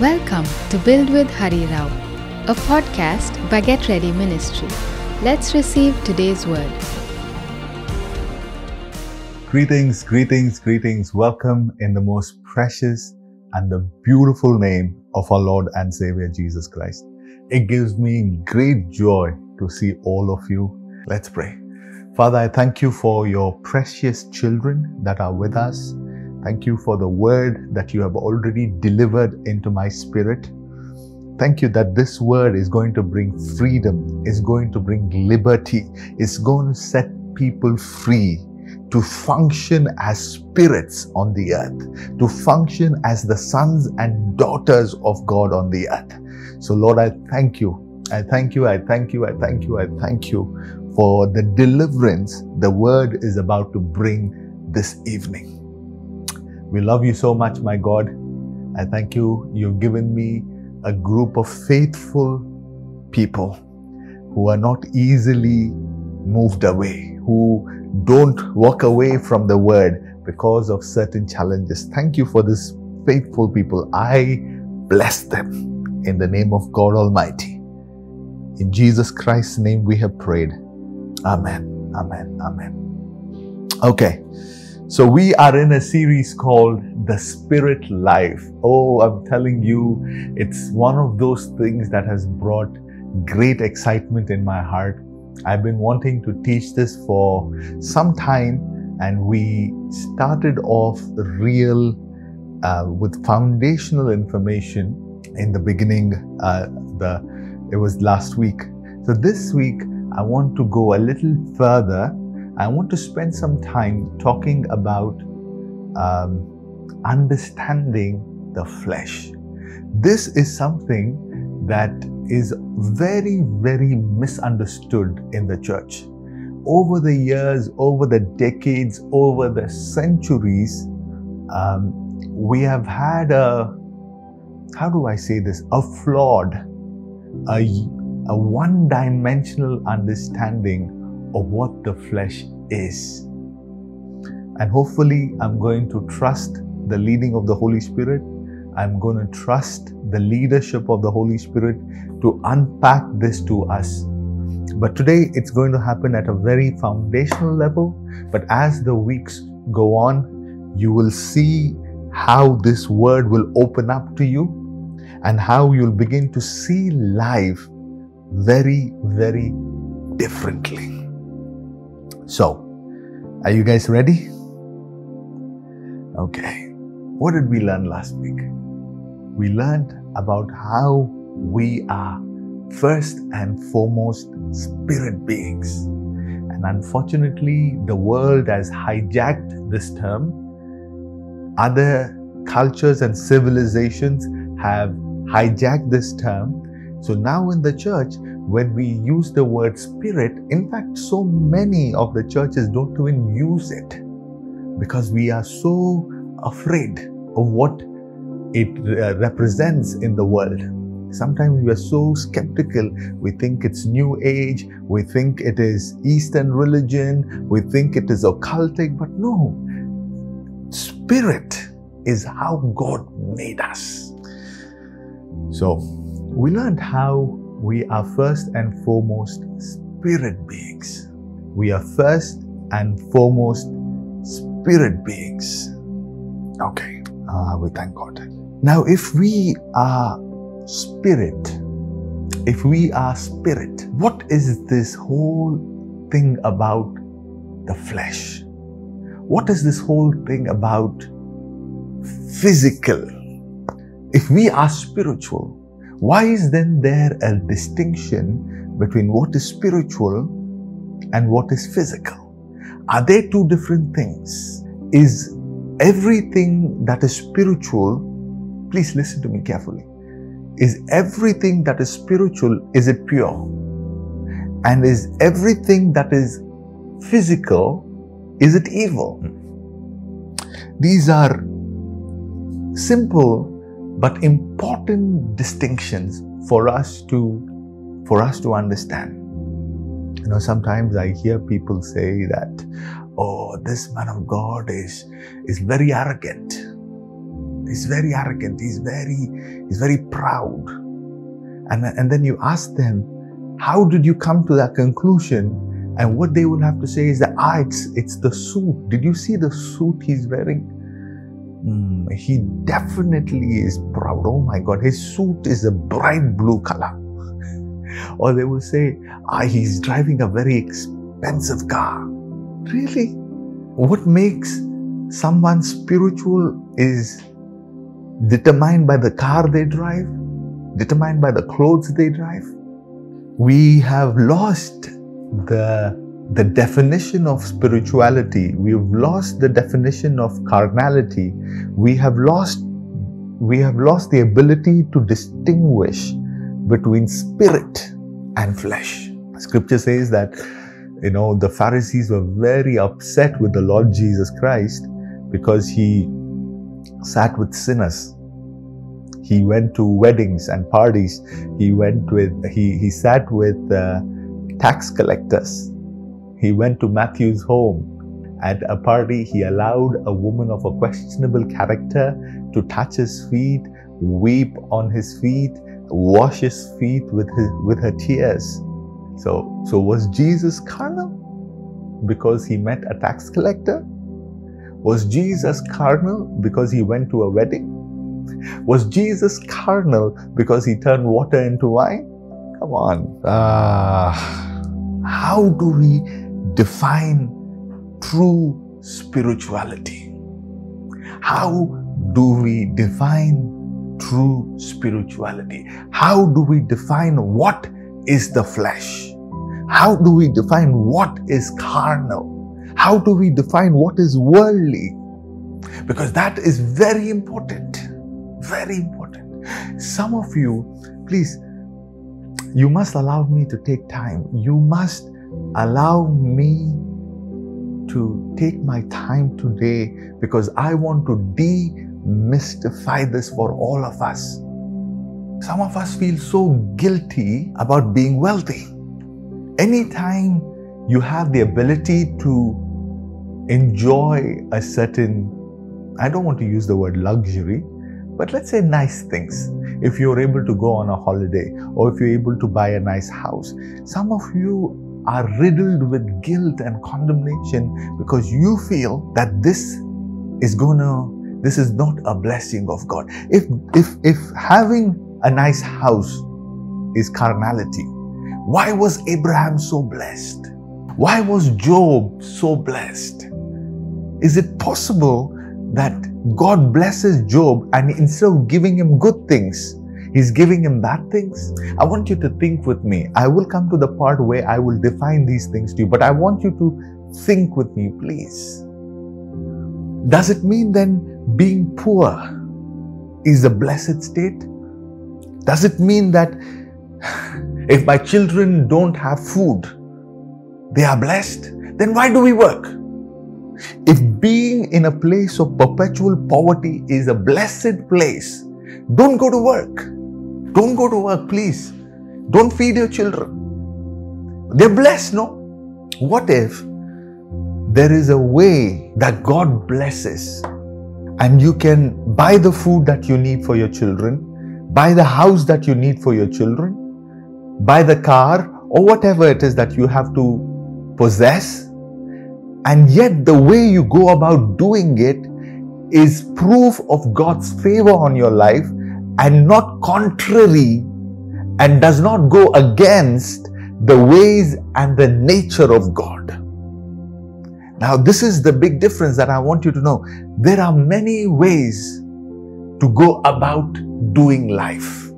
Welcome to Build with Hari Rao, a podcast by Get Ready Ministry. Let's receive today's word. Greetings, greetings, greetings. Welcome in the most precious and the beautiful name of our Lord and Savior Jesus Christ. It gives me great joy to see all of you. Let's pray. Father, I thank you for your precious children that are with us. Thank you for the word that you have already delivered into my spirit. Thank you that this word is going to bring freedom, is going to bring liberty, is going to set people free to function as spirits on the earth, to function as the sons and daughters of God on the earth. So, Lord, I thank you. I thank you. I thank you. I thank you. I thank you for the deliverance the word is about to bring this evening. We love you so much, my God. I thank you. You've given me a group of faithful people who are not easily moved away, who don't walk away from the word because of certain challenges. Thank you for this faithful people. I bless them in the name of God Almighty. In Jesus Christ's name we have prayed. Amen. Amen. Amen. Okay. So, we are in a series called The Spirit Life. Oh, I'm telling you, it's one of those things that has brought great excitement in my heart. I've been wanting to teach this for some time, and we started off real uh, with foundational information in the beginning. Uh, the it was last week. So this week, I want to go a little further I want to spend some time talking about um, understanding the flesh. This is something that is very, very misunderstood in the church. Over the years, over the decades, over the centuries, um, we have had a, how do I say this, a flawed, a, a one dimensional understanding of what the flesh is. And hopefully, I'm going to trust the leading of the Holy Spirit. I'm going to trust the leadership of the Holy Spirit to unpack this to us. But today, it's going to happen at a very foundational level. But as the weeks go on, you will see how this word will open up to you and how you'll begin to see life very, very differently. So, are you guys ready? Okay. What did we learn last week? We learned about how we are first and foremost spirit beings. And unfortunately, the world has hijacked this term. Other cultures and civilizations have hijacked this term. So now in the church, when we use the word spirit, in fact, so many of the churches don't even use it because we are so afraid of what it uh, represents in the world. Sometimes we are so skeptical. We think it's New Age. We think it is Eastern religion. We think it is occultic. But no, spirit is how God made us. So we learned how we are first and foremost spirit beings. We are first and foremost spirit beings. Okay, uh, we thank God. Now, if we are spirit, if we are spirit, what is this whole thing about the flesh? What is this whole thing about physical? If we are spiritual, why is then there a distinction between what is spiritual and what is physical? Are they two different things? Is everything that is spiritual, please listen to me carefully, is everything that is spiritual, is it pure? And is everything that is physical, is it evil? These are simple but important distinctions for us to for us to understand you know sometimes i hear people say that oh this man of god is is very arrogant He's very arrogant. He's very, he's very proud. And, and then you ask them, how did you come to that conclusion? And what they will have to say is that, ah, it's, it's the suit. Did you see the suit he's wearing? Mm, he definitely is proud. Oh my God, his suit is a bright blue color. or they will say, ah, he's driving a very expensive car. Really? What makes someone spiritual is determined by the car they drive, determined by the clothes they drive. We have lost the, the definition of spirituality. We have lost the definition of carnality. We have lost we have lost the ability to distinguish between spirit and flesh. Scripture says that you know the Pharisees were very upset with the Lord Jesus Christ because he sat with sinners. He went to weddings and parties. He went with he he sat with uh, tax collectors. He went to Matthew's home. At a party, he allowed a woman of a questionable character to touch his feet, weep on his feet, wash his feet with his, with her tears. So, so was Jesus carnal because he met a tax collector? Was Jesus carnal because he went to a wedding? Was Jesus carnal because he turned water into wine? Come on. Uh, how do we define true spirituality? How do we define true spirituality? How do we define what is the flesh? How do we define what is carnal? How do we define what is worldly? Because that is very important. Very important. Some of you, please, you must allow me to take time. You must allow me to take my time today because I want to demystify this for all of us. Some of us feel so guilty about being wealthy. Anytime you have the ability to enjoy a certain, I don't want to use the word luxury, but let's say nice things. If you're able to go on a holiday or if you're able to buy a nice house, some of you are riddled with guilt and condemnation because you feel that this is gonna this is not a blessing of God. If if if having a nice house is carnality, why was Abraham so blessed? Why was Job so blessed? Is it possible that God blesses Job and instead of giving him good things, He's giving him bad things? I want you to think with me. I will come to the part where I will define these things to you, but I want you to think with me, please. Does it mean then being poor is a blessed state? Does it mean that if my children don't have food, they are blessed? Then why do we work? If being in a place of perpetual poverty is a blessed place, don't go to work. Don't go to work, please. Don't feed your children. They're blessed, no? What if there is a way that God blesses and you can buy the food that you need for your children, buy the house that you need for your children, buy the car or whatever it is that you have to possess and yet, the way you go about doing it is proof of God's favor on your life and not contrary and does not go against the ways and the nature of God. Now, this is the big difference that I want you to know. There are many ways to go about doing life.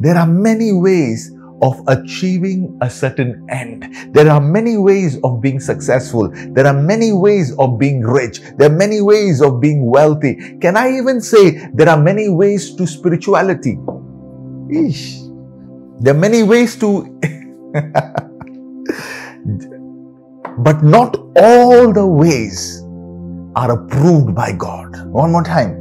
There are many ways of achieving a certain end. There are many ways of being successful. There are many ways of being rich. There are many ways of being wealthy. Can I even say there are many ways to spirituality? Eesh. There are many ways to. but not all the ways are approved by God. One more time.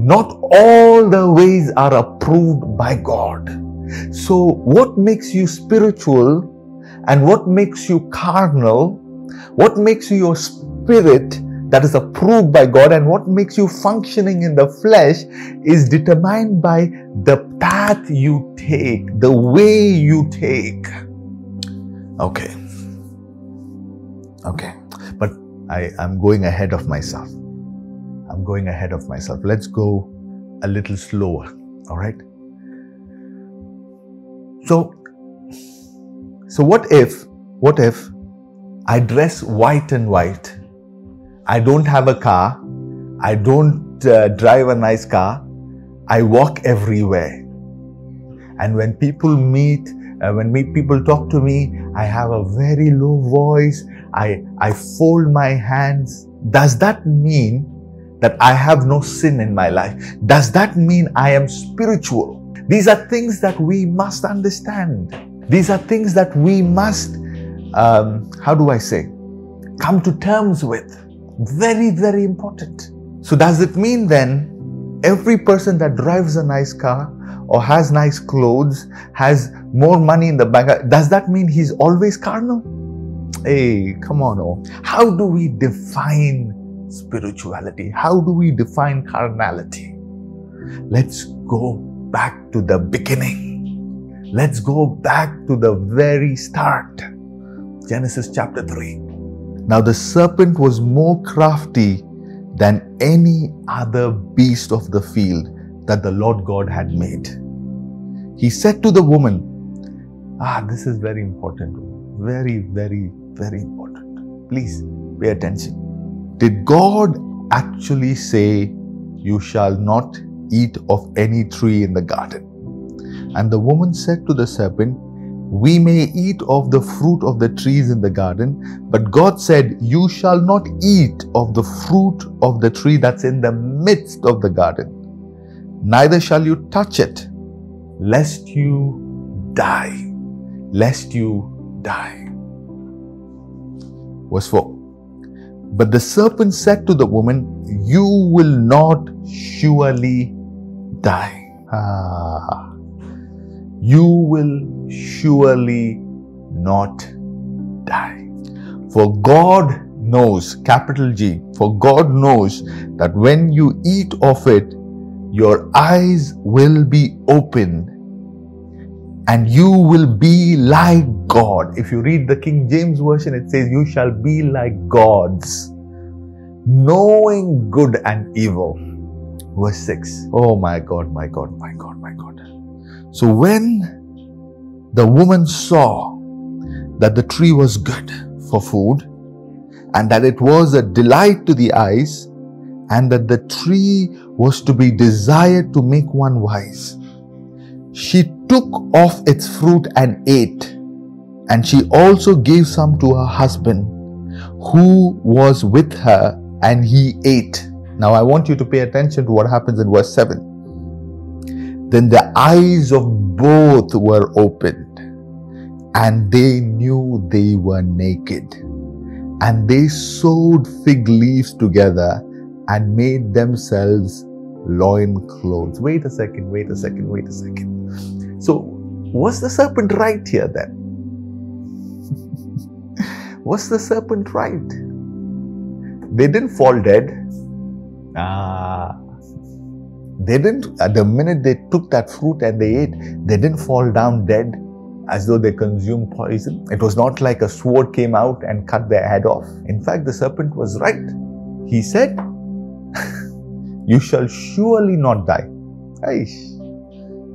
Not all the ways are approved by God. So, what makes you spiritual and what makes you carnal, what makes you your spirit that is approved by God and what makes you functioning in the flesh is determined by the path you take, the way you take. Okay. Okay. But I, I'm going ahead of myself. I'm going ahead of myself. Let's go a little slower. All right. So, so what if, what if I dress white and white? I don't have a car. I don't uh, drive a nice car. I walk everywhere. And when people meet, uh, when me, people talk to me, I have a very low voice. I, I fold my hands. Does that mean that I have no sin in my life? Does that mean I am spiritual? These are things that we must understand. These are things that we must, um, how do I say, come to terms with. Very, very important. So, does it mean then every person that drives a nice car or has nice clothes, has more money in the bank, does that mean he's always carnal? Hey, come on. Oh. How do we define spirituality? How do we define carnality? Let's go back to the beginning. Let's go back to the very start. Genesis chapter 3. Now the serpent was more crafty than any other beast of the field that the Lord God had made. He said to the woman, Ah, this is very important. Very, very, very important. Please pay attention. Did God actually say, You shall not eat of any tree in the garden? And the woman said to the serpent, we may eat of the fruit of the trees in the garden, but God said, You shall not eat of the fruit of the tree that's in the midst of the garden, neither shall you touch it, lest you die. Lest you die. Verse 4 But the serpent said to the woman, You will not surely die. Ah you will surely not die. For God knows, capital G, for God knows that when you eat of it, your eyes will be open and you will be like God. If you read the King James Version, it says, You shall be like gods, knowing good and evil. Verse 6. Oh my God, my God, my God, my God. So when the woman saw that the tree was good for food and that it was a delight to the eyes and that the tree was to be desired to make one wise, she took off its fruit and ate. And she also gave some to her husband who was with her and he ate. Now I want you to pay attention to what happens in verse 7. Then the eyes of both were opened, and they knew they were naked. And they sewed fig leaves together and made themselves loin clothes. Wait a second, wait a second, wait a second. So, was the serpent right here then? was the serpent right? They didn't fall dead. Ah, they didn't, at the minute they took that fruit and they ate, they didn't fall down dead as though they consumed poison. It was not like a sword came out and cut their head off. In fact, the serpent was right. He said, You shall surely not die. Aish.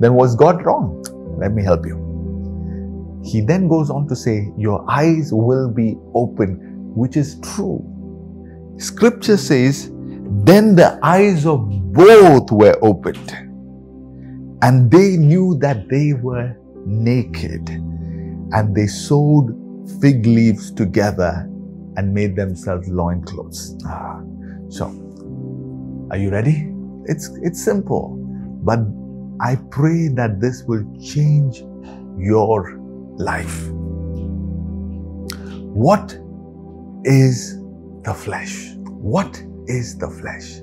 Then was God wrong? Let me help you. He then goes on to say, Your eyes will be open, which is true. Scripture says, Then the eyes of both were opened, and they knew that they were naked, and they sewed fig leaves together and made themselves loincloths. Ah, so, are you ready? It's, it's simple, but I pray that this will change your life. What is the flesh? What is the flesh?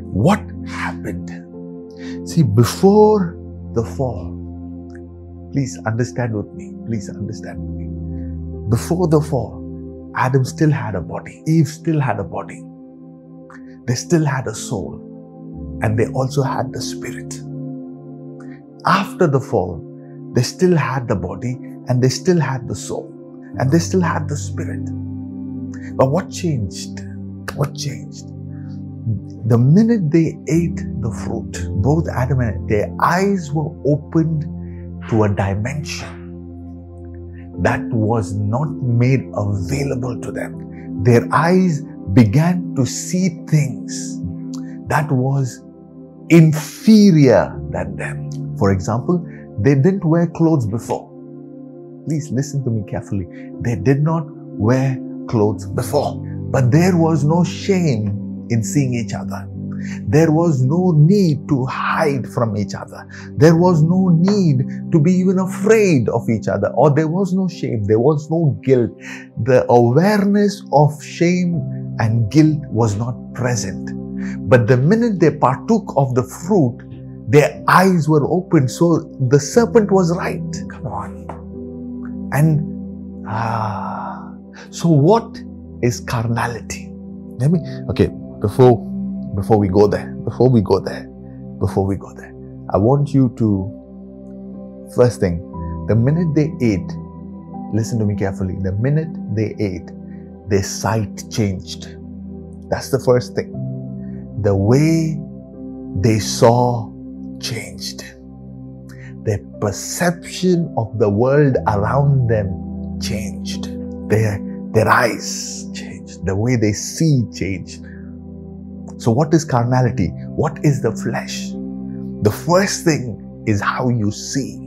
What happened? See, before the fall, please understand with me. Please understand with me. Before the fall, Adam still had a body, Eve still had a body, they still had a soul, and they also had the spirit. After the fall, they still had the body and they still had the soul and they still had the spirit. But what changed? What changed? The minute they ate the fruit, both Adam and their eyes were opened to a dimension that was not made available to them. Their eyes began to see things that was inferior than them. For example, they didn't wear clothes before. Please listen to me carefully. They did not wear clothes before, but there was no shame in seeing each other. There was no need to hide from each other. There was no need to be even afraid of each other, or there was no shame. There was no guilt. The awareness of shame and guilt was not present. But the minute they partook of the fruit, their eyes were opened. So the serpent was right. Come on. And, ah, so what is carnality? Let me, okay, before, before we go there, before we go there, before we go there, I want you to, first thing, the minute they ate, listen to me carefully, the minute they ate, their sight changed. That's the first thing. The way they saw changed. Their perception of the world around them changed. Their, their eyes changed. The way they see changed. So, what is carnality? What is the flesh? The first thing is how you see.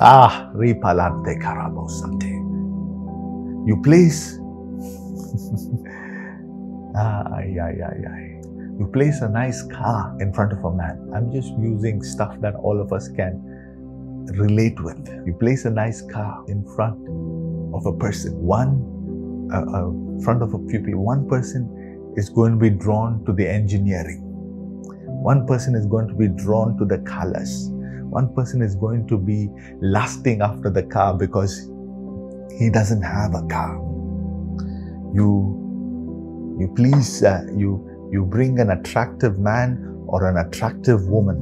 Ah, ripalante karabosante. You place. ah, yeah, yeah, yeah. You place a nice car in front of a man. I'm just using stuff that all of us can relate with. You place a nice car in front of a person. One, uh, uh, front of a few people. One person is going to be drawn to the engineering. One person is going to be drawn to the colors. One person is going to be lusting after the car because he doesn't have a car. You, you please, uh, you you bring an attractive man or an attractive woman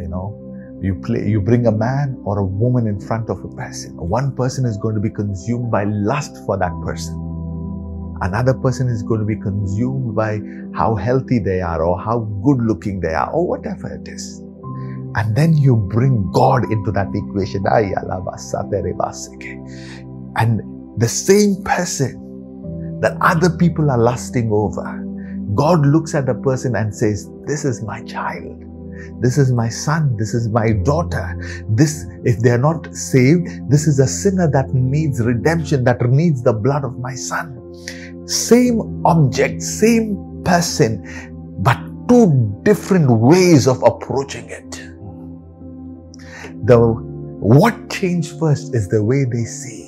you know you play you bring a man or a woman in front of a person. One person is going to be consumed by lust for that person. Another person is going to be consumed by how healthy they are or how good looking they are or whatever it is. And then you bring god into that equation. And the same person that other people are lusting over God looks at the person and says, This is my child. This is my son. This is my daughter. This, if they are not saved, this is a sinner that needs redemption, that needs the blood of my son. Same object, same person, but two different ways of approaching it. The what changed first is the way they see,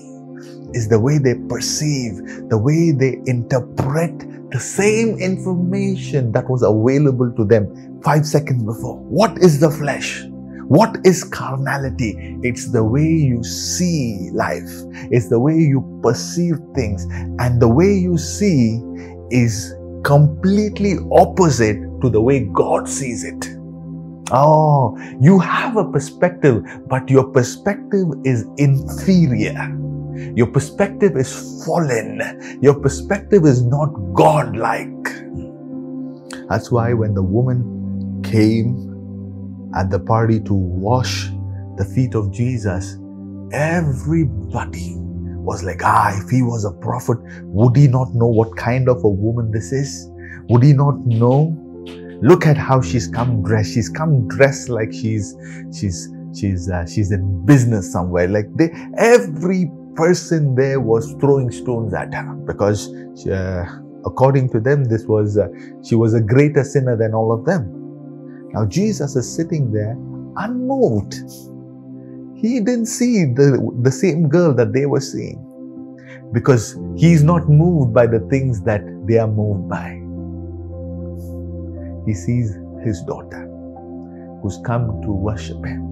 is the way they perceive, the way they interpret the same information that was available to them five seconds before. What is the flesh? What is carnality? It's the way you see life, it's the way you perceive things, and the way you see is completely opposite to the way God sees it. Oh, you have a perspective, but your perspective is inferior. Your perspective is fallen. Your perspective is not God like. That's why when the woman came at the party to wash the feet of Jesus, everybody was like, ah, if he was a prophet, would he not know what kind of a woman this is? Would he not know? Look at how she's come dressed. She's come dressed like she's she's she's uh, she's in business somewhere. Like they, every person there was throwing stones at her because, she, uh, according to them, this was uh, she was a greater sinner than all of them. Now Jesus is sitting there unmoved. He didn't see the, the same girl that they were seeing because he's not moved by the things that they are moved by. He sees his daughter who's come to worship him,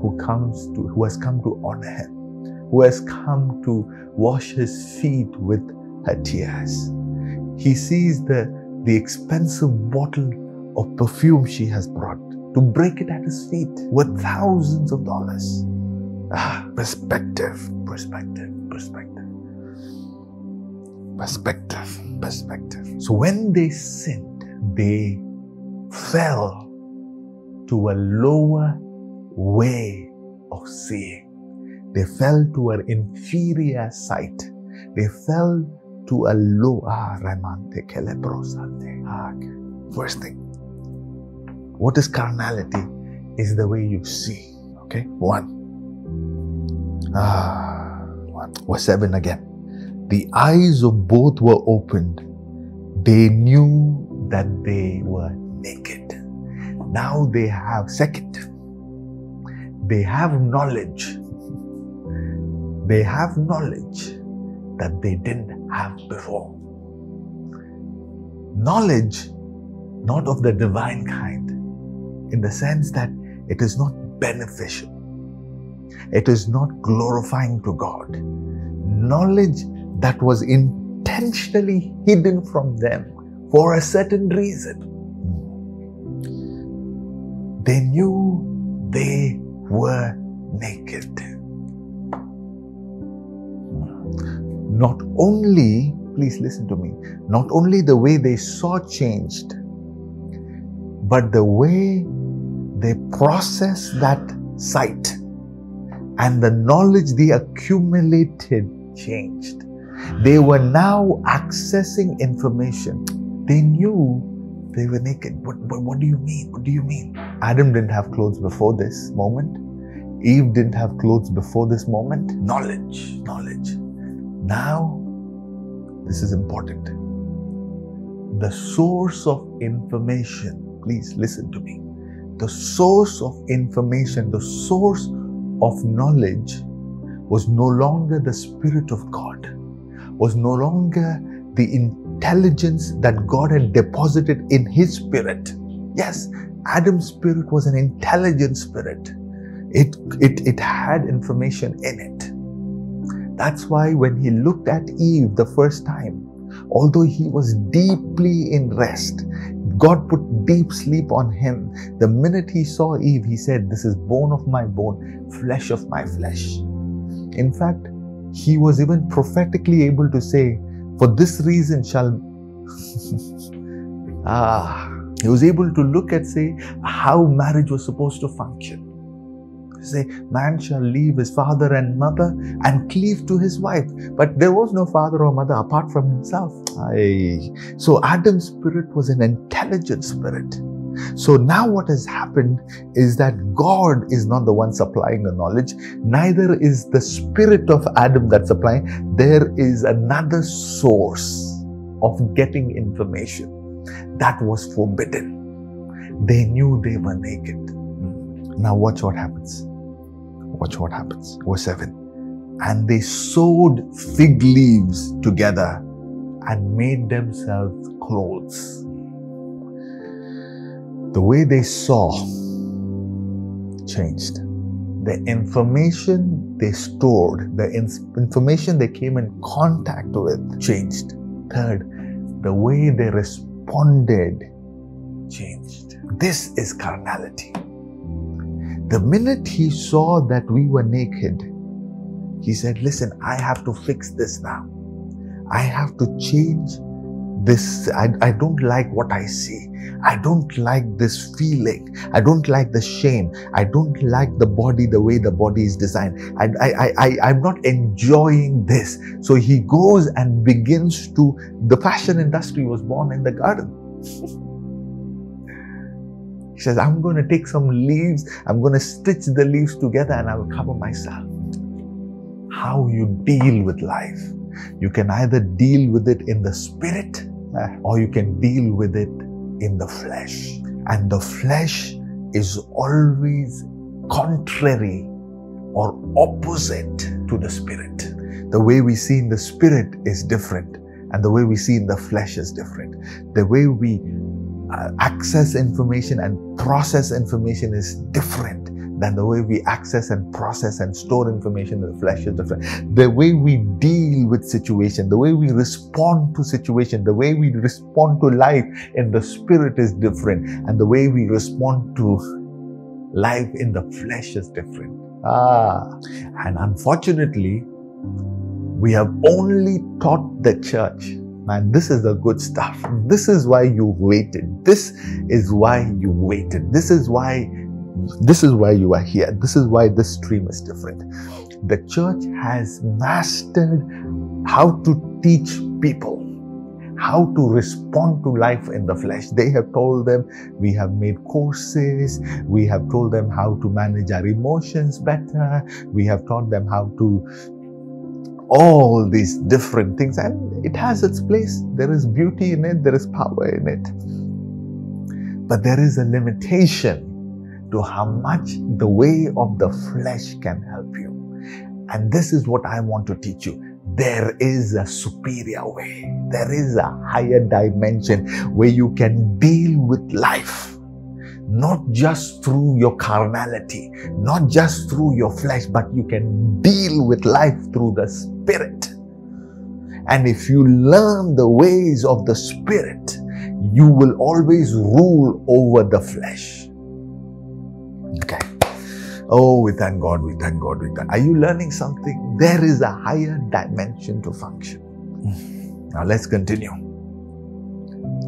who comes to who has come to honor him who has come to wash his feet with her tears. He sees the, the expensive bottle of perfume she has brought to break it at his feet worth thousands of dollars. Ah, perspective, perspective, perspective. Perspective, perspective. So when they sinned, they fell to a lower way of seeing. They fell to an inferior sight. They fell to a lower. ah, thing, what is carnality? Is the way you see. Okay, one. Ah, one. Verse seven again. The eyes of both were opened. They knew that they were naked. Now they have second. They have knowledge. They have knowledge that they didn't have before. Knowledge, not of the divine kind, in the sense that it is not beneficial, it is not glorifying to God. Knowledge that was intentionally hidden from them for a certain reason. They knew they were naked. not only, please listen to me, not only the way they saw changed, but the way they processed that sight and the knowledge they accumulated changed. They were now accessing information. They knew they were naked. What, what, what do you mean? What do you mean? Adam didn't have clothes before this moment. Eve didn't have clothes before this moment. Knowledge, knowledge. Now, this is important. The source of information, please listen to me. The source of information, the source of knowledge was no longer the Spirit of God, was no longer the intelligence that God had deposited in his spirit. Yes, Adam's spirit was an intelligent spirit. It, it, it had information in it. That's why when he looked at Eve the first time, although he was deeply in rest, God put deep sleep on him. The minute he saw Eve, he said, This is bone of my bone, flesh of my flesh. In fact, he was even prophetically able to say, For this reason shall. ah, he was able to look at, say, how marriage was supposed to function say, Man shall leave his father and mother and cleave to his wife. But there was no father or mother apart from himself. Aye. So Adam's spirit was an intelligent spirit. So now what has happened is that God is not the one supplying the knowledge, neither is the spirit of Adam that's supplying. There is another source of getting information that was forbidden. They knew they were naked. Hmm. Now, watch what happens. Watch what happens. Verse 7. And they sewed fig leaves together and made themselves clothes. The way they saw changed. The information they stored, the information they came in contact with changed. Third, the way they responded changed. This is carnality. The minute he saw that we were naked, he said, Listen, I have to fix this now. I have to change this. I, I don't like what I see. I don't like this feeling. I don't like the shame. I don't like the body the way the body is designed. I, I, I, I'm not enjoying this. So he goes and begins to, the fashion industry was born in the garden. He says, I'm going to take some leaves, I'm going to stitch the leaves together, and I will cover myself. How you deal with life. You can either deal with it in the spirit or you can deal with it in the flesh. And the flesh is always contrary or opposite to the spirit. The way we see in the spirit is different, and the way we see in the flesh is different. The way we access information and process information is different than the way we access and process and store information in the flesh is different. The way we deal with situation, the way we respond to situation, the way we respond to life in the spirit is different. And the way we respond to life in the flesh is different. Ah, and unfortunately, we have only taught the church Man, this is the good stuff. This is why you waited. This is why you waited. This is why this is why you are here. This is why this stream is different. The church has mastered how to teach people how to respond to life in the flesh. They have told them, we have made courses, we have told them how to manage our emotions better, we have taught them how to all these different things, and it has its place. There is beauty in it, there is power in it. But there is a limitation to how much the way of the flesh can help you. And this is what I want to teach you. There is a superior way, there is a higher dimension where you can deal with life not just through your carnality, not just through your flesh, but you can deal with life through the Spirit. And if you learn the ways of the Spirit, you will always rule over the flesh. Okay. Oh, we thank God, we thank God, we thank Are you learning something? There is a higher dimension to function. Now let's continue.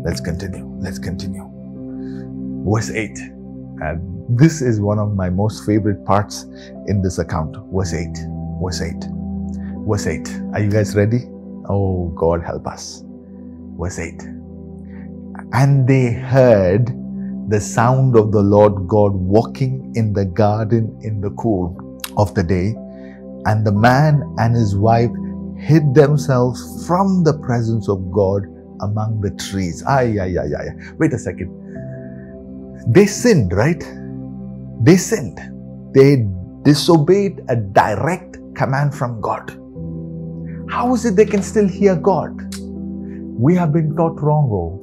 Let's continue. Let's continue verse 8. And this is one of my most favorite parts in this account. Verse 8. Verse 8. Verse 8. Are you guys ready? Oh, God, help us. Verse 8. And they heard the sound of the Lord God walking in the garden in the cool of the day. And the man and his wife hid themselves from the presence of God among the trees. Ay, ay, ay, ay. Wait a second. They sinned, right? They sinned. They disobeyed a direct command from God. How is it they can still hear God? We have been taught wrong. Oh.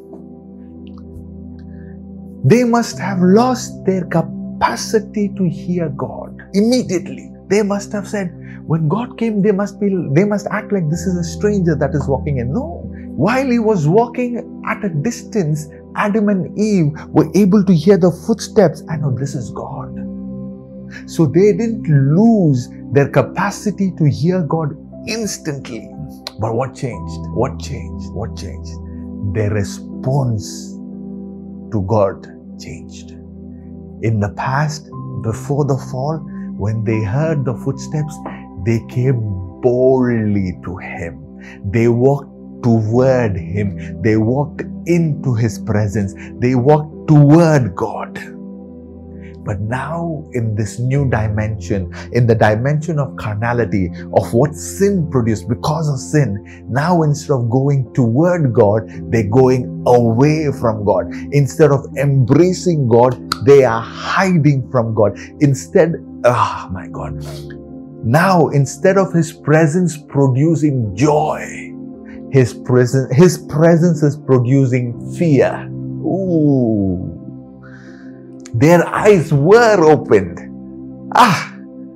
They must have lost their capacity to hear God immediately. They must have said, when God came, they must be they must act like this is a stranger that is walking in. No. While he was walking at a distance, Adam and Eve were able to hear the footsteps. I know this is God. So they didn't lose their capacity to hear God instantly. But what changed? What changed? What changed? Their response to God changed. In the past, before the fall, when they heard the footsteps, they came boldly to Him. They walked toward Him. They walked into His presence. They walked toward God. But now, in this new dimension, in the dimension of carnality, of what sin produced because of sin, now instead of going toward God, they're going away from God. Instead of embracing God, they are hiding from God. Instead, oh my God. Now, instead of His presence producing joy, his presence, his presence is producing fear. Ooh. Their eyes were opened. Ah.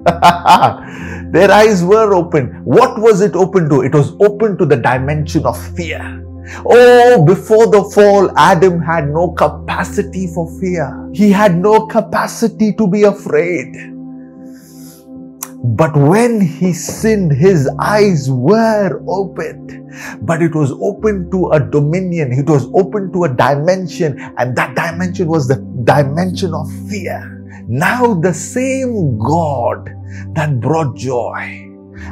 Their eyes were open. What was it open to? It was open to the dimension of fear. Oh, before the fall, Adam had no capacity for fear. He had no capacity to be afraid. But when he sinned, his eyes were opened. But it was open to a dominion, it was open to a dimension, and that dimension was the dimension of fear. Now, the same God that brought joy,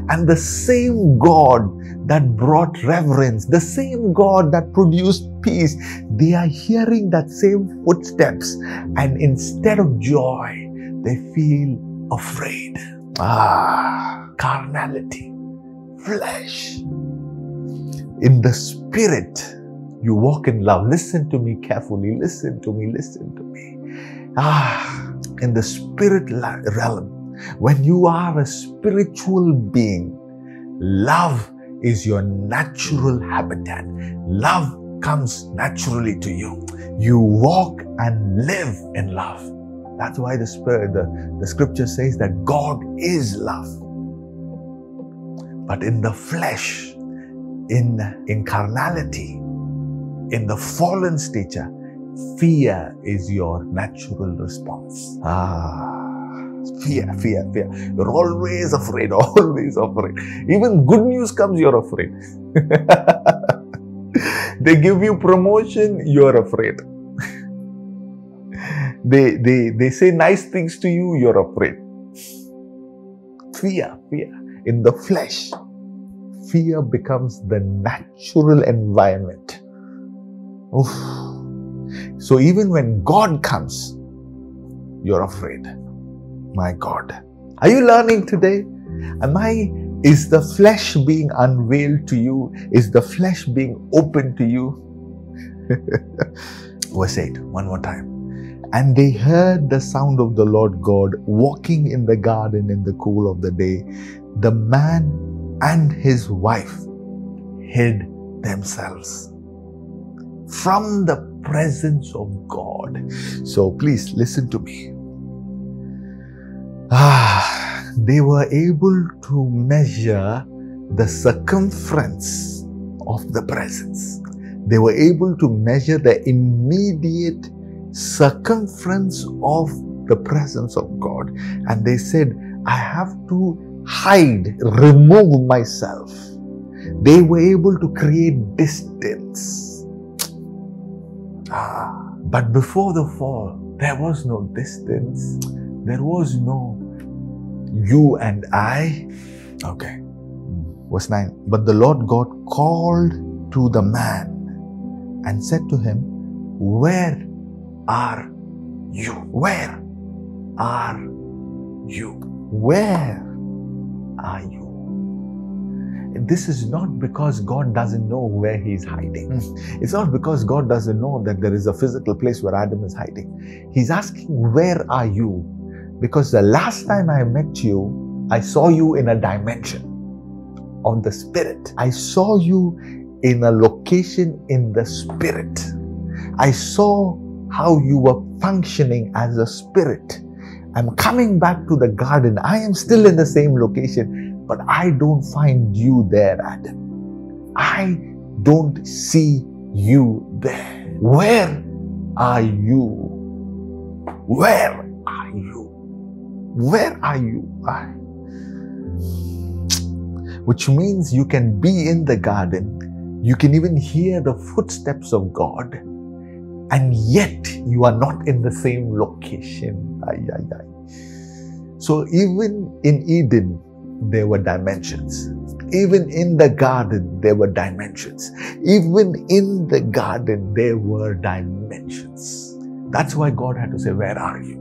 and the same God that brought reverence, the same God that produced peace, they are hearing that same footsteps, and instead of joy, they feel afraid. Ah, carnality, flesh. In the spirit, you walk in love. Listen to me carefully. Listen to me. Listen to me. Ah, in the spirit realm, when you are a spiritual being, love is your natural habitat. Love comes naturally to you. You walk and live in love. That's why the spirit, the, the scripture says that God is love. But in the flesh, in, in carnality, in the fallen stature, fear is your natural response. Ah. Fear, fear, fear. You're always afraid, always afraid. Even good news comes, you're afraid. they give you promotion, you're afraid. They, they, they say nice things to you, you're afraid. Fear, fear. In the flesh, fear becomes the natural environment. Oof. So even when God comes, you're afraid. My God. Are you learning today? Am I, is the flesh being unveiled to you? Is the flesh being open to you? Verse 8, one more time. And they heard the sound of the Lord God walking in the garden in the cool of the day. The man and his wife hid themselves from the presence of God. So please listen to me. Ah, they were able to measure the circumference of the presence. They were able to measure the immediate circumference of the presence of God. And they said, I have to hide, remove myself. They were able to create distance. Ah, but before the fall, there was no distance. There was no you and I. Okay. Verse 9. But the Lord God called to the man and said to him, Where are you? Where are you? Where are you? This is not because God doesn't know where He's hiding. Hmm. It's not because God doesn't know that there is a physical place where Adam is hiding. He's asking, Where are you? Because the last time I met you, I saw you in a dimension of the Spirit. I saw you in a location in the Spirit. I saw how you were functioning as a spirit. I'm coming back to the garden. I am still in the same location, but I don't find you there, Adam. I don't see you there. Where are you? Where are you? Where are you? I, which means you can be in the garden, you can even hear the footsteps of God, and yet you are not in the same location. Ay, ay, ay. So even in Eden, there were dimensions. Even in the garden, there were dimensions. Even in the garden, there were dimensions. That's why God had to say, Where are you?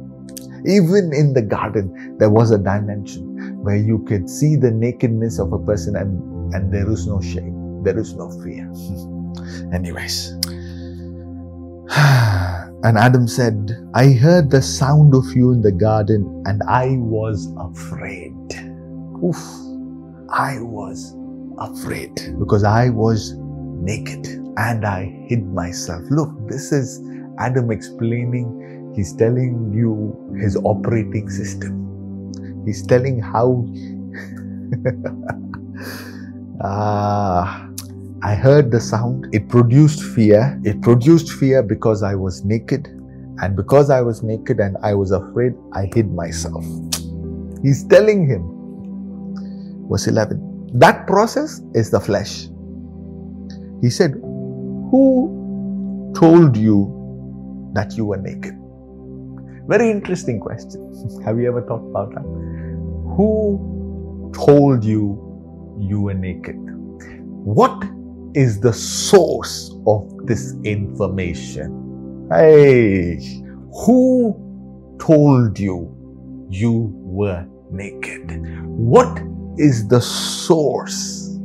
Even in the garden, there was a dimension where you could see the nakedness of a person and, and there is no shame, there is no fear. Anyways. And Adam said, I heard the sound of you in the garden and I was afraid. Oof. I was afraid because I was naked and I hid myself. Look, this is Adam explaining, he's telling you his operating system. He's telling how. ah, I heard the sound. It produced fear. It produced fear because I was naked. And because I was naked and I was afraid, I hid myself. He's telling him, verse 11, that process is the flesh. He said, Who told you that you were naked? Very interesting question. Have you ever thought about that? Who told you you were naked? What is the source of this information. Hey, who told you you were naked? What is the source?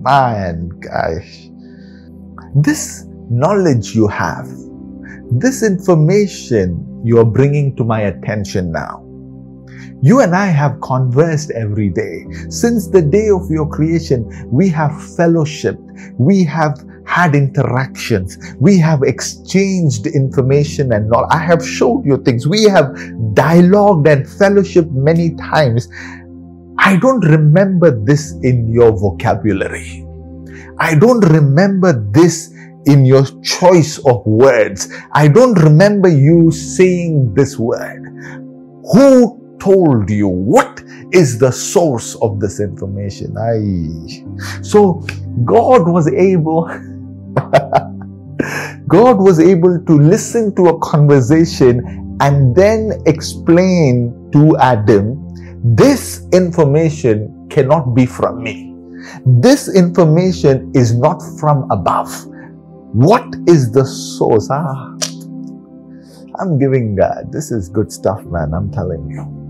Man, gosh. This knowledge you have, this information you are bringing to my attention now, You and I have conversed every day. Since the day of your creation, we have fellowshipped. We have had interactions. We have exchanged information and all. I have showed you things. We have dialogued and fellowship many times. I don't remember this in your vocabulary. I don't remember this in your choice of words. I don't remember you saying this word. Who told you? What is the source of this information? I so God was able God was able to listen to a conversation and then explain to Adam this information cannot be from me. This information is not from above. What is the source? Ah, I'm giving God. This is good stuff, man. I'm telling you.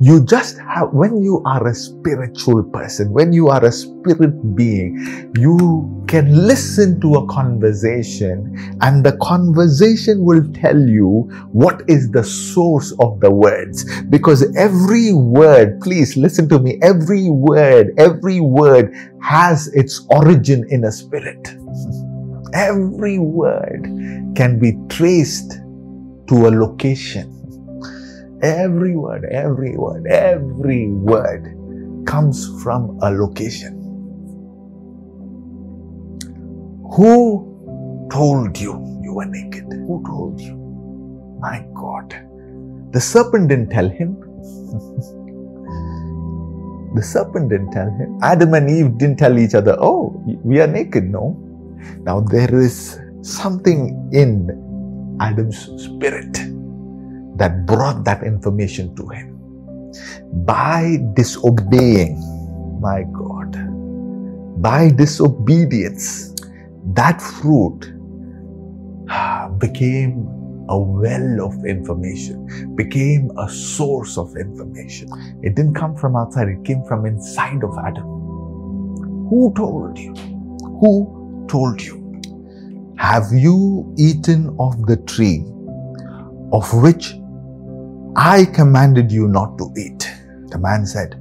You just have, when you are a spiritual person, when you are a spirit being, you can listen to a conversation and the conversation will tell you what is the source of the words. Because every word, please listen to me, every word, every word has its origin in a spirit. Every word can be traced to a location Every word, every word, every word comes from a location. Who told you you were naked? Who told you? My God. The serpent didn't tell him. the serpent didn't tell him. Adam and Eve didn't tell each other, oh, we are naked. No. Now there is something in Adam's spirit that brought that information to him. By disobeying, my God, by disobedience, that fruit ah, became a well of information, became a source of information. It didn't come from outside, it came from inside of Adam. Who told you? Who told you? Have you eaten of the tree of which I commanded you not to eat. The man said,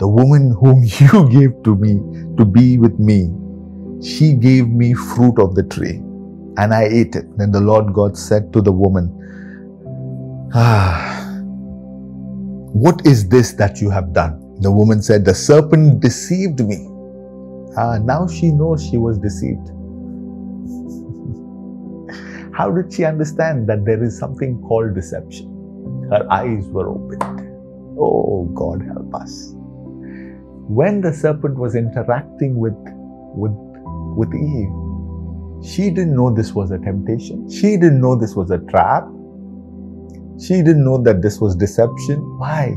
The woman whom you gave to me to be with me, she gave me fruit of the tree, and I ate it. Then the Lord God said to the woman, Ah, what is this that you have done? The woman said, The serpent deceived me. Ah, now she knows she was deceived. How did she understand that there is something called deception? Her eyes were opened. Oh, God help us. When the serpent was interacting with, with, with Eve, she didn't know this was a temptation. She didn't know this was a trap. She didn't know that this was deception. Why?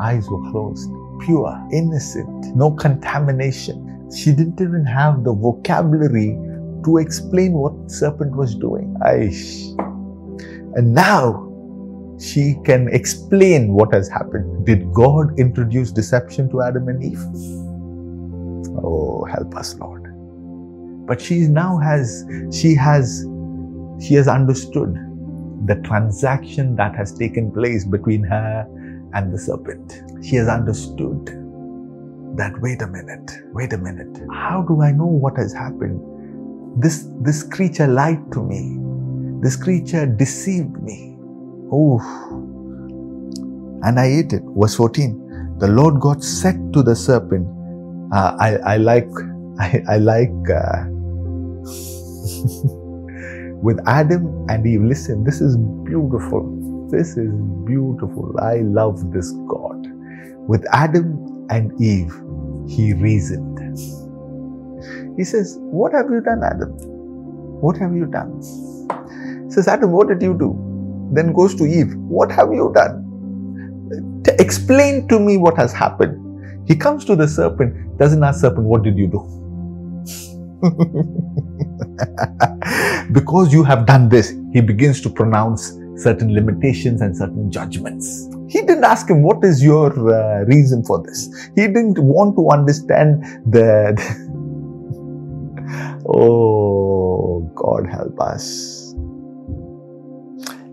Eyes were closed, pure, innocent, no contamination. She didn't even have the vocabulary to explain what serpent was doing. Aish. And now she can explain what has happened. Did God introduce deception to Adam and Eve? Oh, help us, Lord. But she now has, she has, she has understood the transaction that has taken place between her and the serpent. She has understood that wait a minute, wait a minute. How do I know what has happened? This this creature lied to me. This creature deceived me. Oh, and I ate it. Verse 14. The Lord God said to the serpent, uh, I, I like, I, I like, uh, with Adam and Eve. Listen, this is beautiful. This is beautiful. I love this God. With Adam and Eve, he reasoned. He says, What have you done, Adam? What have you done? He says, Adam, what did you do? Then goes to Eve, What have you done? To explain to me what has happened. He comes to the serpent, doesn't ask serpent, What did you do? because you have done this, he begins to pronounce certain limitations and certain judgments. He didn't ask him, What is your uh, reason for this? He didn't want to understand the. oh, God help us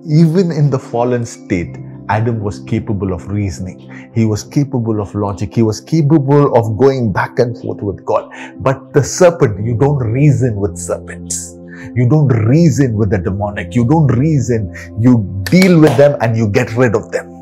even in the fallen state, Adam was capable of reasoning. He was capable of logic. He was capable of going back and forth with God. But the serpent, you don't reason with serpents. You don't reason with the demonic. You don't reason. You deal with them and you get rid of them.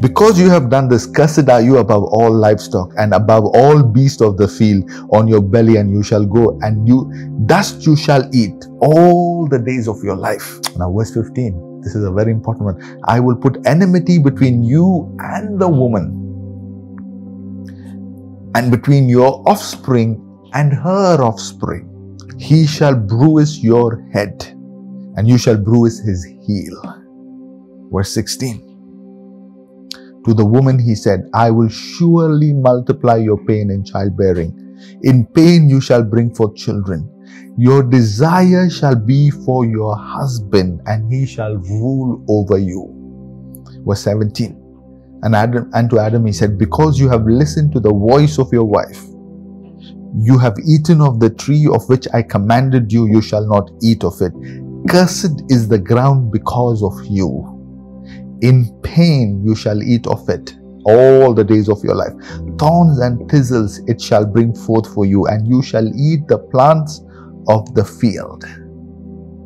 Because you have done this, cursed are you above all livestock and above all beasts of the field on your belly, and you shall go, and you dust you shall eat all the days of your life. Now, verse 15. This is a very important one. I will put enmity between you and the woman, and between your offspring and her offspring. He shall bruise your head, and you shall bruise his heel. Verse 16. To the woman he said, I will surely multiply your pain in childbearing. In pain you shall bring forth children. Your desire shall be for your husband, and he shall rule over you. Verse 17. And, Adam, and to Adam he said, Because you have listened to the voice of your wife, you have eaten of the tree of which I commanded you, you shall not eat of it. Cursed is the ground because of you. In pain you shall eat of it all the days of your life. Thorns and thistles it shall bring forth for you, and you shall eat the plants of the field.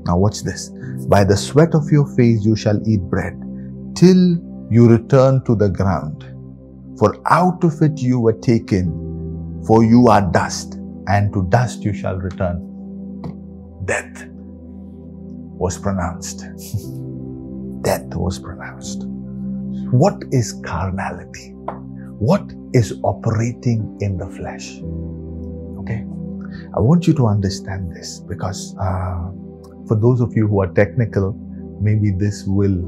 Now, watch this. By the sweat of your face you shall eat bread, till you return to the ground. For out of it you were taken, for you are dust, and to dust you shall return. Death was pronounced. death was pronounced. What is carnality? What is operating in the flesh? Okay, I want you to understand this because uh, for those of you who are technical, maybe this will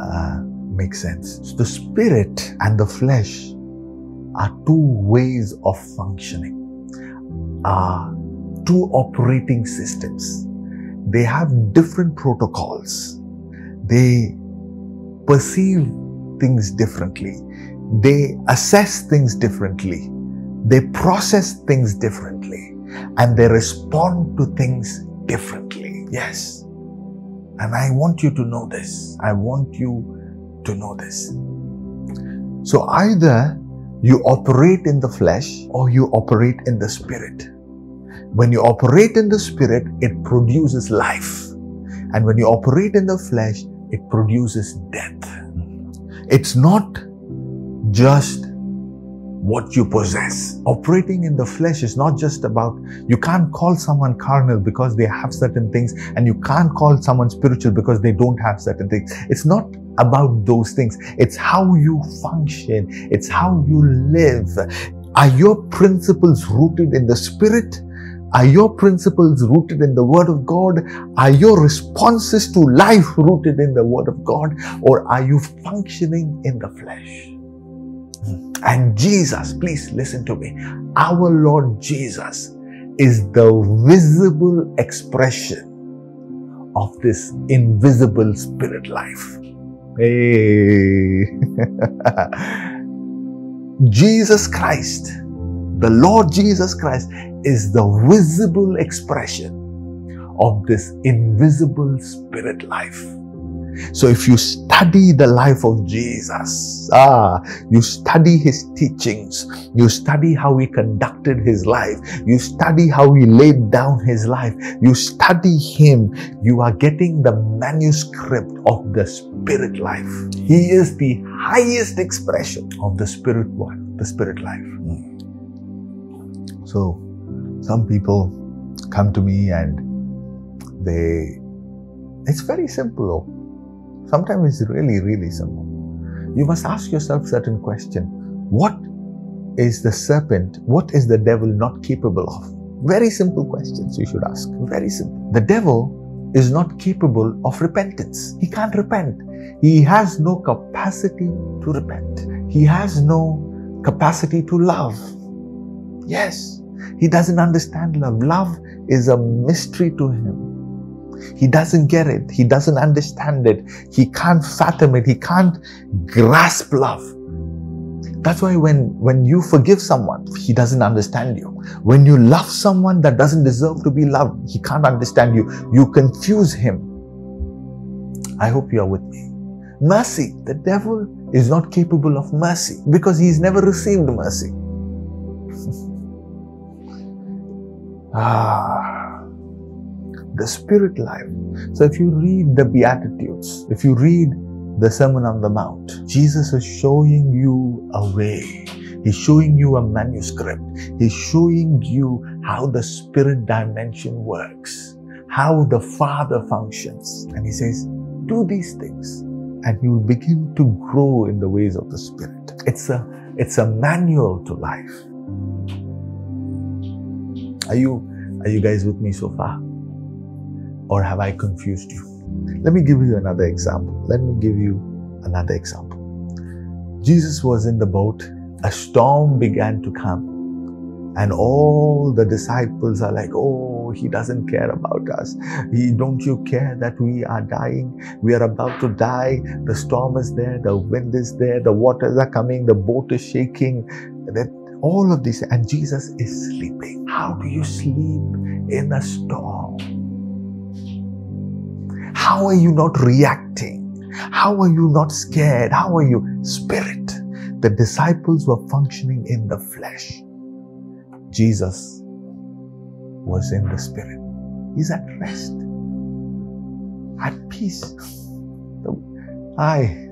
uh, make sense. So the spirit and the flesh are two ways of functioning, are two operating systems. They have different protocols they perceive things differently. They assess things differently. They process things differently. And they respond to things differently. Yes. And I want you to know this. I want you to know this. So either you operate in the flesh or you operate in the spirit. When you operate in the spirit, it produces life. And when you operate in the flesh, it produces death. It's not just what you possess. Operating in the flesh is not just about, you can't call someone carnal because they have certain things, and you can't call someone spiritual because they don't have certain things. It's not about those things. It's how you function, it's how you live. Are your principles rooted in the spirit are your principles rooted in the Word of God? Are your responses to life rooted in the Word of God? Or are you functioning in the flesh? And Jesus, please listen to me. Our Lord Jesus is the visible expression of this invisible spirit life. Hey. Jesus Christ the Lord Jesus Christ is the visible expression of this invisible spirit life. So if you study the life of Jesus, ah, you study his teachings, you study how he conducted his life, you study how he laid down his life, you study him, you are getting the manuscript of the spirit life. He is the highest expression of the spirit one, the spirit life. Mm. So, some people come to me and they, it's very simple. Sometimes it's really, really simple. You must ask yourself certain question. What is the serpent, what is the devil not capable of? Very simple questions you should ask. Very simple. The devil is not capable of repentance. He can't repent. He has no capacity to repent. He has no capacity to love. Yes, he doesn't understand love. Love is a mystery to him. He doesn't get it. He doesn't understand it. He can't fathom it. He can't grasp love. That's why when, when you forgive someone, he doesn't understand you. When you love someone that doesn't deserve to be loved, he can't understand you. You confuse him. I hope you are with me. Mercy. The devil is not capable of mercy because he's never received mercy. Ah, the spirit life. So if you read the Beatitudes, if you read the Sermon on the Mount, Jesus is showing you a way. He's showing you a manuscript. He's showing you how the spirit dimension works, how the Father functions. And he says, do these things and you'll begin to grow in the ways of the Spirit. It's a, it's a manual to life. Are you, are you guys with me so far? Or have I confused you? Let me give you another example. Let me give you another example. Jesus was in the boat, a storm began to come, and all the disciples are like, Oh, he doesn't care about us. He, don't you care that we are dying? We are about to die. The storm is there, the wind is there, the waters are coming, the boat is shaking. All of this, and Jesus is sleeping. How do you sleep in a storm? How are you not reacting? How are you not scared? How are you spirit? The disciples were functioning in the flesh. Jesus was in the spirit. He's at rest, at peace. I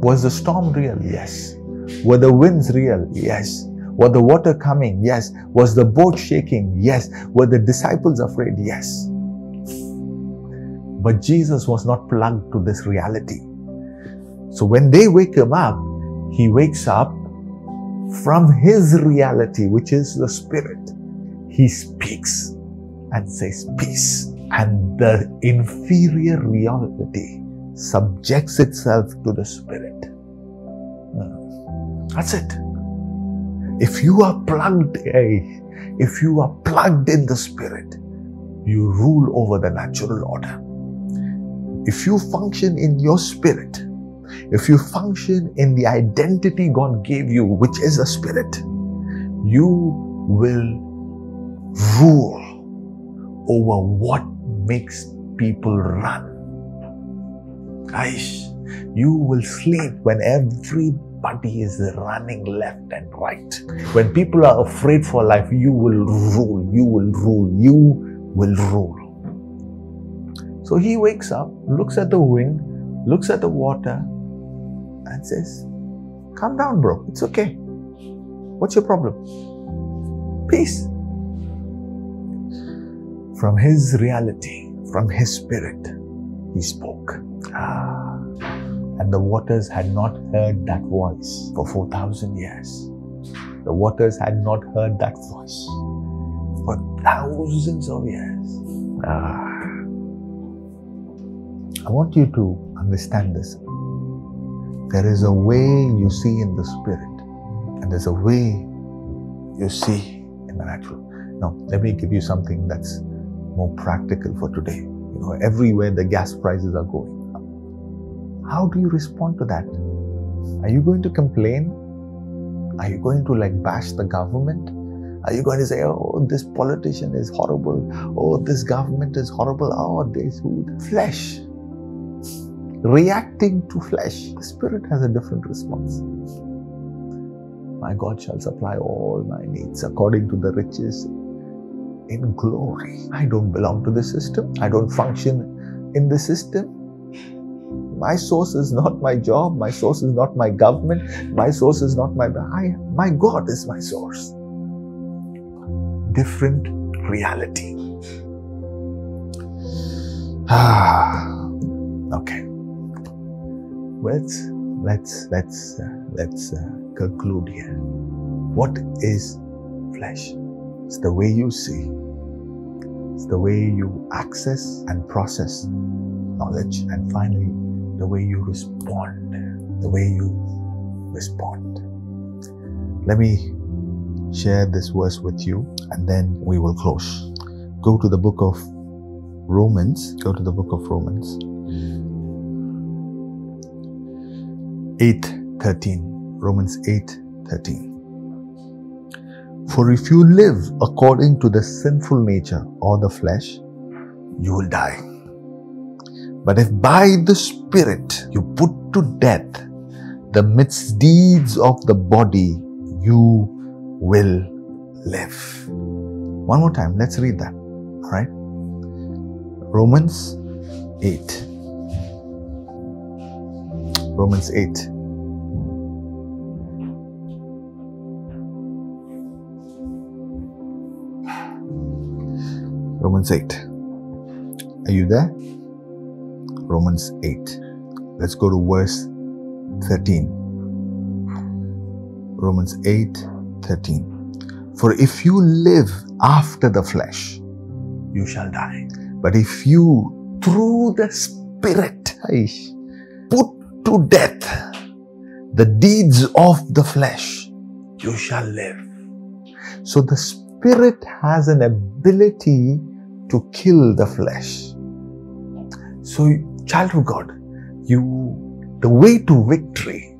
was the storm real? Yes. Were the winds real? Yes. Were the water coming? Yes. Was the boat shaking? Yes. Were the disciples afraid? Yes. But Jesus was not plugged to this reality. So when they wake him up, he wakes up from his reality, which is the Spirit. He speaks and says, Peace. And the inferior reality subjects itself to the Spirit. That's it. If you are plugged, if you are plugged in the Spirit, you rule over the natural order. If you function in your spirit, if you function in the identity God gave you, which is a spirit, you will rule over what makes people run. Aish, you will sleep when everybody is running left and right. When people are afraid for life, you will rule, you will rule, you will rule. So he wakes up, looks at the wind, looks at the water, and says, Calm down, bro. It's okay. What's your problem? Peace. From his reality, from his spirit, he spoke. Ah. And the waters had not heard that voice for 4,000 years. The waters had not heard that voice for thousands of years. Ah. I want you to understand this. There is a way you see in the spirit, and there's a way you see in the natural. Now, let me give you something that's more practical for today. You know, everywhere the gas prices are going. How do you respond to that? Are you going to complain? Are you going to like bash the government? Are you going to say, oh, this politician is horrible? Oh, this government is horrible? Oh, this food. Flesh reacting to flesh. The spirit has a different response. My God shall supply all my needs according to the riches in glory. I don't belong to the system. I don't function in the system. My source is not my job. My source is not my government. My source is not my I, my God is my source. Different reality. Ah, okay let's let's let's uh, let's uh, conclude here. What is flesh? It's the way you see. It's the way you access and process knowledge, and finally, the way you respond. The way you respond. Let me share this verse with you, and then we will close. Go to the book of Romans. Go to the book of Romans. 8:13 Romans 8:13 For if you live according to the sinful nature or the flesh you will die But if by the Spirit you put to death the misdeeds of the body, you will live. One more time, let's read that. All right? Romans 8. Romans 8. Romans 8. Are you there? Romans 8. Let's go to verse 13. Romans 8 13. For if you live after the flesh, you shall die. But if you, through the Spirit, put to death the deeds of the flesh, you shall live. So the Spirit has an ability to kill the flesh. So, child of God, you, the way to victory,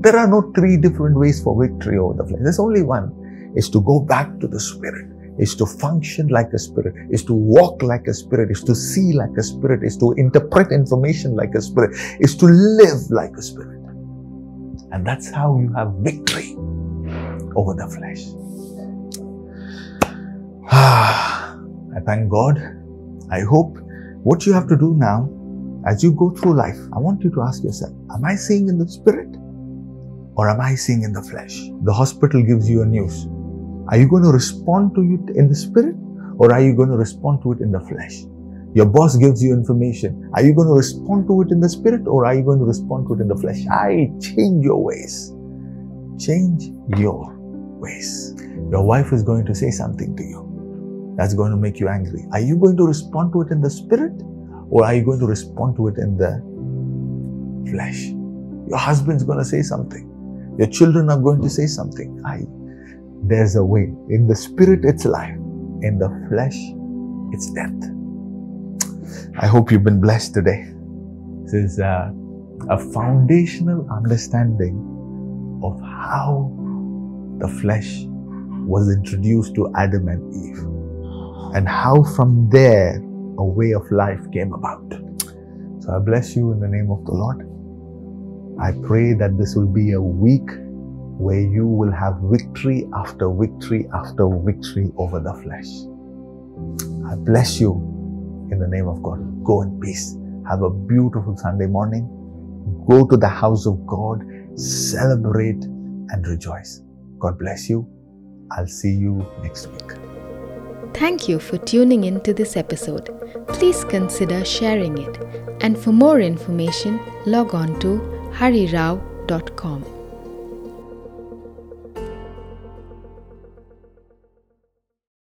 there are no three different ways for victory over the flesh. There's only one, is to go back to the Spirit is to function like a spirit, is to walk like a spirit, is to see like a spirit, is to interpret information like a spirit, is to live like a spirit. And that's how you have victory over the flesh. Ah, I thank God. I hope what you have to do now, as you go through life, I want you to ask yourself Am I seeing in the spirit or am I seeing in the flesh? The hospital gives you a news. Are you going to respond to it in the spirit or are you going to respond to it in the flesh? Your boss gives you information. Are you going to respond to it in the spirit or are you going to respond to it in the flesh? I change your ways. Change your ways. Your wife is going to say something to you that's going to make you angry. Are you going to respond to it in the spirit or are you going to respond to it in the flesh? Your husband's going to say something. Your children are going to say something. I, there's a way. In the spirit, it's life. In the flesh, it's death. I hope you've been blessed today. This is a, a foundational understanding of how the flesh was introduced to Adam and Eve and how from there a way of life came about. So I bless you in the name of the Lord. I pray that this will be a week where you will have victory after victory after victory over the flesh. I bless you in the name of God. Go in peace. Have a beautiful Sunday morning. Go to the house of God, celebrate and rejoice. God bless you. I'll see you next week. Thank you for tuning in to this episode. Please consider sharing it. And for more information, log on to harirao.com.